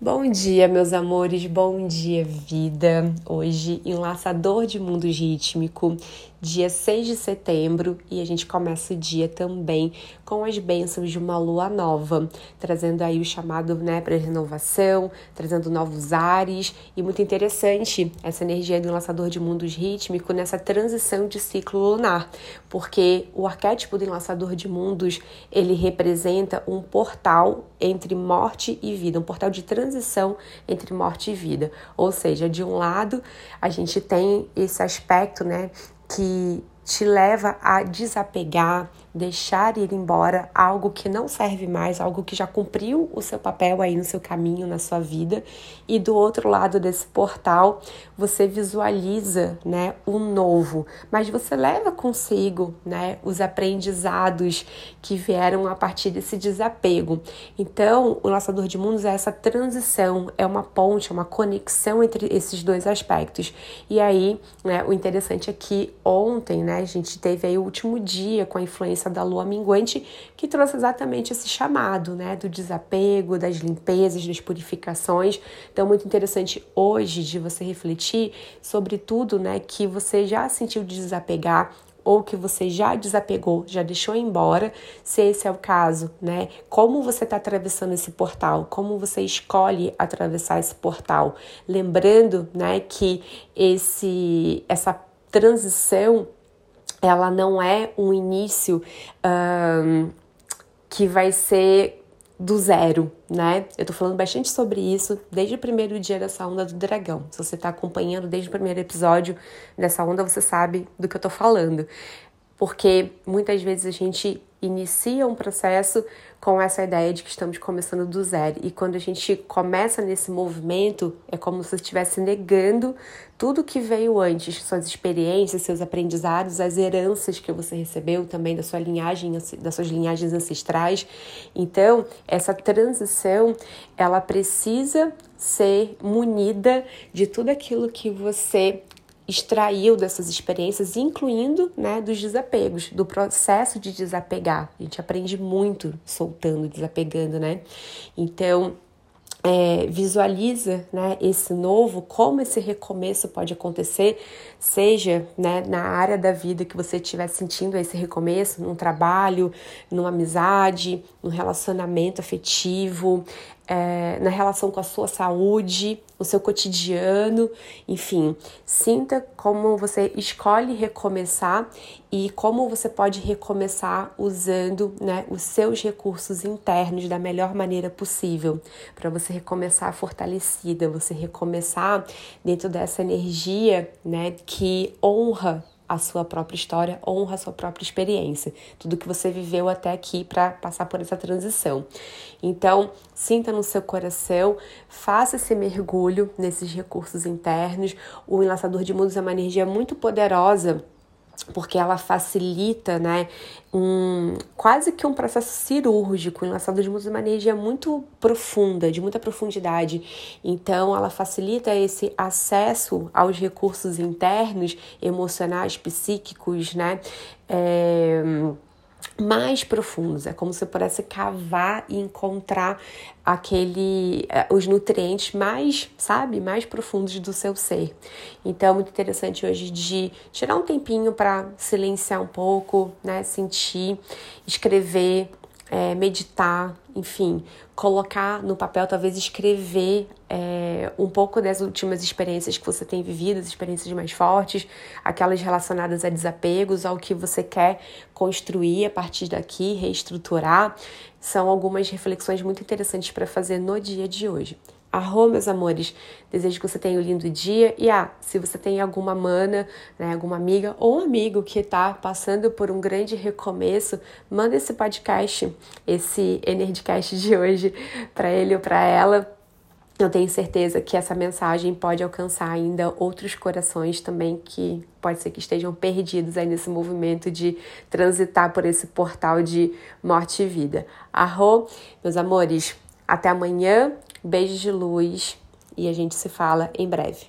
Bom dia, meus amores, bom dia, vida. Hoje, enlaçador de mundo rítmico, dia 6 de setembro, e a gente começa o dia também com as bênçãos de uma lua nova, trazendo aí o chamado né, para renovação, trazendo novos ares, e muito interessante essa energia do enlaçador de mundos rítmico nessa transição de ciclo lunar, porque o arquétipo do enlaçador de mundos ele representa um portal entre morte e vida, um portal de transição entre morte e vida. Ou seja, de um lado, a gente tem esse aspecto, né, que te leva a desapegar, deixar ir embora algo que não serve mais, algo que já cumpriu o seu papel aí no seu caminho, na sua vida. E do outro lado desse portal, você visualiza, né, o novo, mas você leva consigo, né, os aprendizados que vieram a partir desse desapego. Então, o Laçador de Mundos é essa transição, é uma ponte, é uma conexão entre esses dois aspectos. E aí, né, o interessante é que ontem, né, a gente teve aí o último dia com a influência da lua minguante, que trouxe exatamente esse chamado, né, do desapego, das limpezas, das purificações. Então, muito interessante hoje de você refletir sobre tudo, né, que você já sentiu de desapegar, ou que você já desapegou, já deixou embora, se esse é o caso, né? Como você está atravessando esse portal? Como você escolhe atravessar esse portal? Lembrando, né, que esse essa transição ela não é um início um, que vai ser do zero, né? Eu tô falando bastante sobre isso desde o primeiro dia dessa onda do dragão. Se você tá acompanhando desde o primeiro episódio dessa onda, você sabe do que eu tô falando. Porque muitas vezes a gente inicia um processo com essa ideia de que estamos começando do zero. E quando a gente começa nesse movimento, é como se estivesse negando tudo que veio antes, suas experiências, seus aprendizados, as heranças que você recebeu também da sua linhagem, das suas linhagens ancestrais. Então, essa transição, ela precisa ser munida de tudo aquilo que você extraiu dessas experiências, incluindo né, dos desapegos, do processo de desapegar. A gente aprende muito soltando, desapegando, né? Então, é, visualiza né, esse novo, como esse recomeço pode acontecer, seja né, na área da vida que você estiver sentindo esse recomeço, num trabalho, numa amizade, num relacionamento afetivo, é, na relação com a sua saúde, o seu cotidiano, enfim, sinta como você escolhe recomeçar e como você pode recomeçar usando né, os seus recursos internos da melhor maneira possível, para você recomeçar fortalecida, você recomeçar dentro dessa energia né, que honra a sua própria história, honra a sua própria experiência, tudo que você viveu até aqui para passar por essa transição. Então, sinta no seu coração, faça esse mergulho nesses recursos internos. O enlaçador de mundos é uma energia muito poderosa porque ela facilita, né, um, quase que um processo cirúrgico. O enlaçador de uma energia muito profunda, de muita profundidade. Então, ela facilita esse acesso aos recursos internos, emocionais, psíquicos, né, é, mais profundos. É como se eu pudesse cavar e encontrar aquele eh, os nutrientes mais, sabe, mais profundos do seu ser. Então, é muito interessante hoje de tirar um tempinho para silenciar um pouco, né, sentir, escrever, é, meditar, enfim, colocar no papel, talvez escrever é, um pouco das últimas experiências que você tem vivido, as experiências mais fortes, aquelas relacionadas a desapegos, ao que você quer construir a partir daqui, reestruturar. São algumas reflexões muito interessantes para fazer no dia de hoje. Arro, meus amores, desejo que você tenha um lindo dia. E ah, se você tem alguma mana, né, alguma amiga ou um amigo que está passando por um grande recomeço, manda esse podcast, esse Energycast de hoje para ele ou para ela. Eu tenho certeza que essa mensagem pode alcançar ainda outros corações também que pode ser que estejam perdidos aí nesse movimento de transitar por esse portal de morte e vida. Arro, meus amores, até amanhã Beijos de luz e a gente se fala em breve.